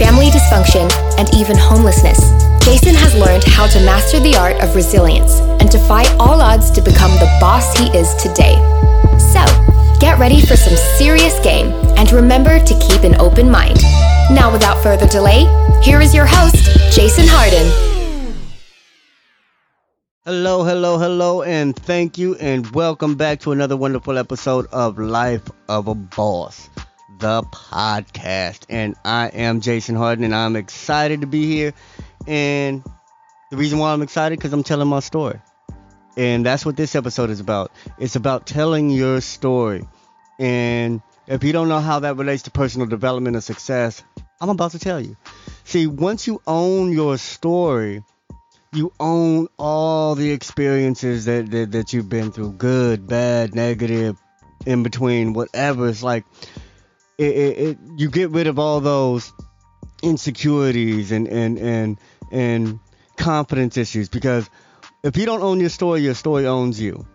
family dysfunction, and even homelessness, Jason has learned how to master the art of resilience and fight all odds to become the boss he is today. So, get ready for some serious game and remember to keep an open mind. Now, without further delay, here is your host, Jason Hardin. Hello, hello, hello, and thank you, and welcome back to another wonderful episode of Life of a Boss, the podcast. And I am Jason Hardin, and I'm excited to be here. And the reason why I'm excited because I'm telling my story, and that's what this episode is about. It's about telling your story, and if you don't know how that relates to personal development or success, I'm about to tell you. See, once you own your story you own all the experiences that, that, that you've been through good bad negative in between whatever it's like it, it, it, you get rid of all those insecurities and and and and confidence issues because if you don't own your story your story owns you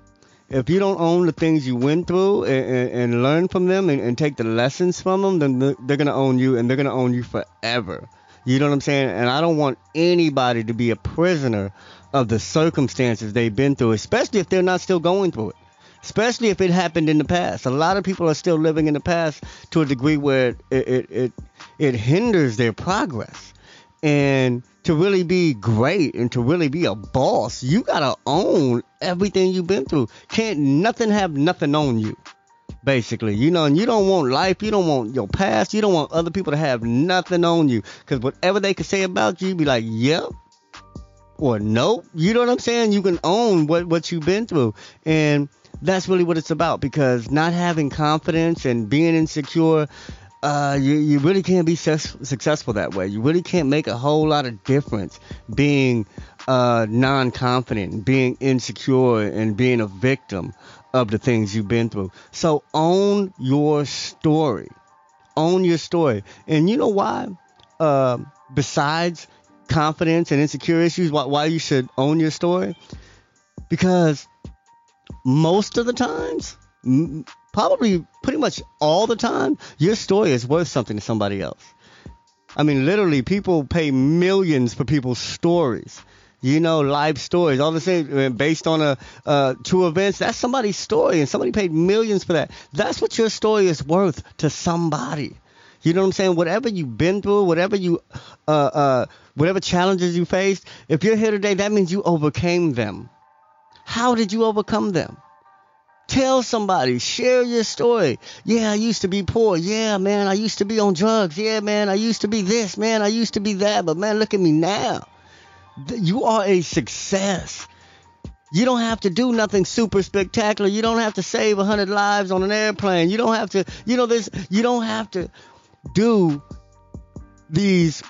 if you don't own the things you went through and, and, and learn from them and, and, take the lessons from them then they're to own you and they're to own you forever you know what I'm saying? And I don't want anybody to be a prisoner of the circumstances they've been through, especially if they're not still going through it. Especially if it happened in the past. A lot of people are still living in the past to a degree where it it it, it hinders their progress. And to really be great and to really be a boss, you gotta own everything you've been through. Can't nothing have nothing on you basically. You know, and you don't want life, you don't want your past, you don't want other people to have nothing on you. Because whatever they could say about you, you be like, yep. Or nope. You know what I'm saying? You can own what, what you've been through. And that's really what it's about. Because not having confidence and being insecure, uh, you, you really can't be su- successful that way. You really can't make a whole lot of difference being uh, non confident, being insecure, and being a victim of the things you've been through. So own your story. Own your story. And you know why? Uh, besides confidence and insecure issues, why, why you should own your story? Because most of the times, probably pretty much all the time, your story is worth something to somebody else. I mean, literally, people pay millions for people's stories you know, life stories, all the same uh, based on a uh, true events. That's somebody's story, and somebody paid millions for that. That's what your story is worth to somebody. You know what I'm saying? Whatever you've been through, whatever you, uh, uh, whatever challenges you faced, if you're here today, that means you overcame them. How did you overcome them? Tell somebody, share your story. Yeah, I used to be poor. Yeah, man, I used to be on drugs. Yeah, man, I used to be this. Man, I used to be that. But man, look at me now you are a success. You don't have to do nothing super spectacular. You don't have to save a hundred lives on an airplane. You don't have to, you know, this. You don't have to do these.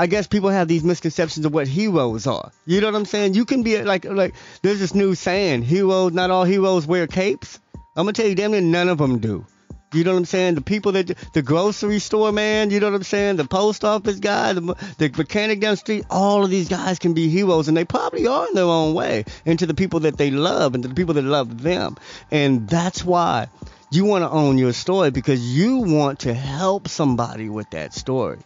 I guess people have these misconceptions of what heroes are. You know what I'm saying? You can be like, like there's this new saying: heroes. Not all heroes wear capes. I'm gonna tell you, damn near none of them do. You know what I'm saying? The people that the grocery store man, you know what I'm saying? The post office guy, the, the mechanic down the street, all of these guys can be heroes, and they probably are in their own way. And to the people that they love, and to the people that love them, and that's why you want to own your story because you want to help somebody with that story.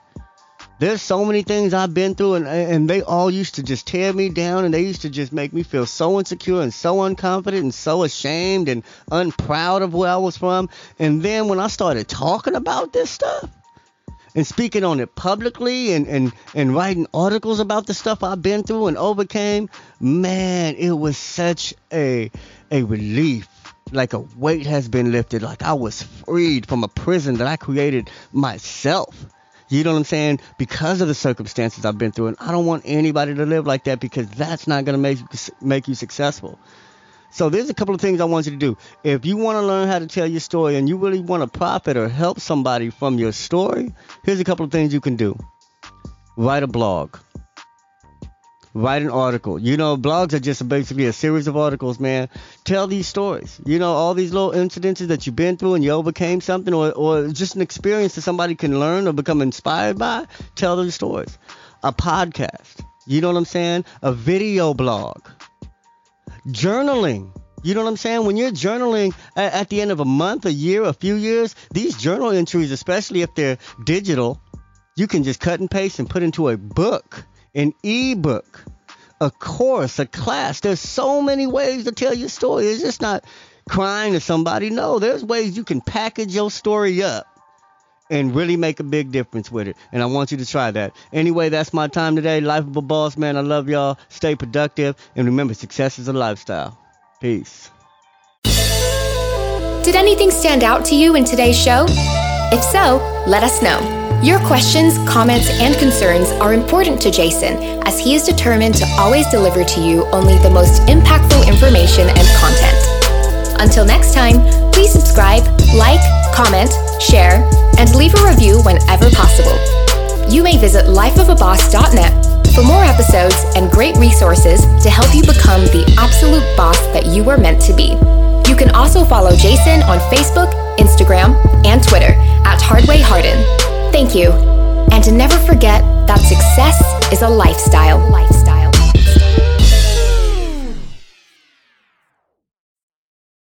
There's so many things I've been through, and and they all used to just tear me down, and they used to just make me feel so insecure and so unconfident and so ashamed and unproud of where I was from. And then when I started talking about this stuff and speaking on it publicly and and and writing articles about the stuff I've been through and overcame, man, it was such a a relief like a weight has been lifted, like I was freed from a prison that I created myself. You know what I'm saying? Because of the circumstances I've been through, and I don't want anybody to live like that because that's not going to make make you successful. So there's a couple of things I want you to do. If you want to learn how to tell your story and you really want to profit or help somebody from your story, here's a couple of things you can do. Write a blog. Write an article. You know, blogs are just basically a series of articles, man. Tell these stories. You know, all these little incidences that you've been through and you overcame something or, or just an experience that somebody can learn or become inspired by. Tell those stories. A podcast. You know what I'm saying? A video blog. Journaling. You know what I'm saying? When you're journaling at, at, the end of a month, a year, a few years, these journal entries, especially if they're digital, you can just cut and paste and put into a book, an ebook, a course, a class. There's so many ways to tell your story. It's just not crying to somebody. No, there's ways you can package your story up and really make a big difference with it. And I want you to try that. Anyway, that's my time today. Life of a boss, man. I love y'all. Stay productive. And remember, success is a lifestyle. Peace. Did anything stand out to you in today's show? If so, let us know. Your questions, comments, and concerns are important to Jason as he is determined to always deliver to you only the most impactful information and content. Until next time, please subscribe, like, comment, share, and leave a review whenever possible. You may visit lifeofaboss.net for more episodes and great resources to help you become the absolute boss that you were meant to be. You can also follow Jason on Facebook, Instagram, and Twitter at Hardway Hardin. You. And to never forget that success is a lifestyle. lifestyle.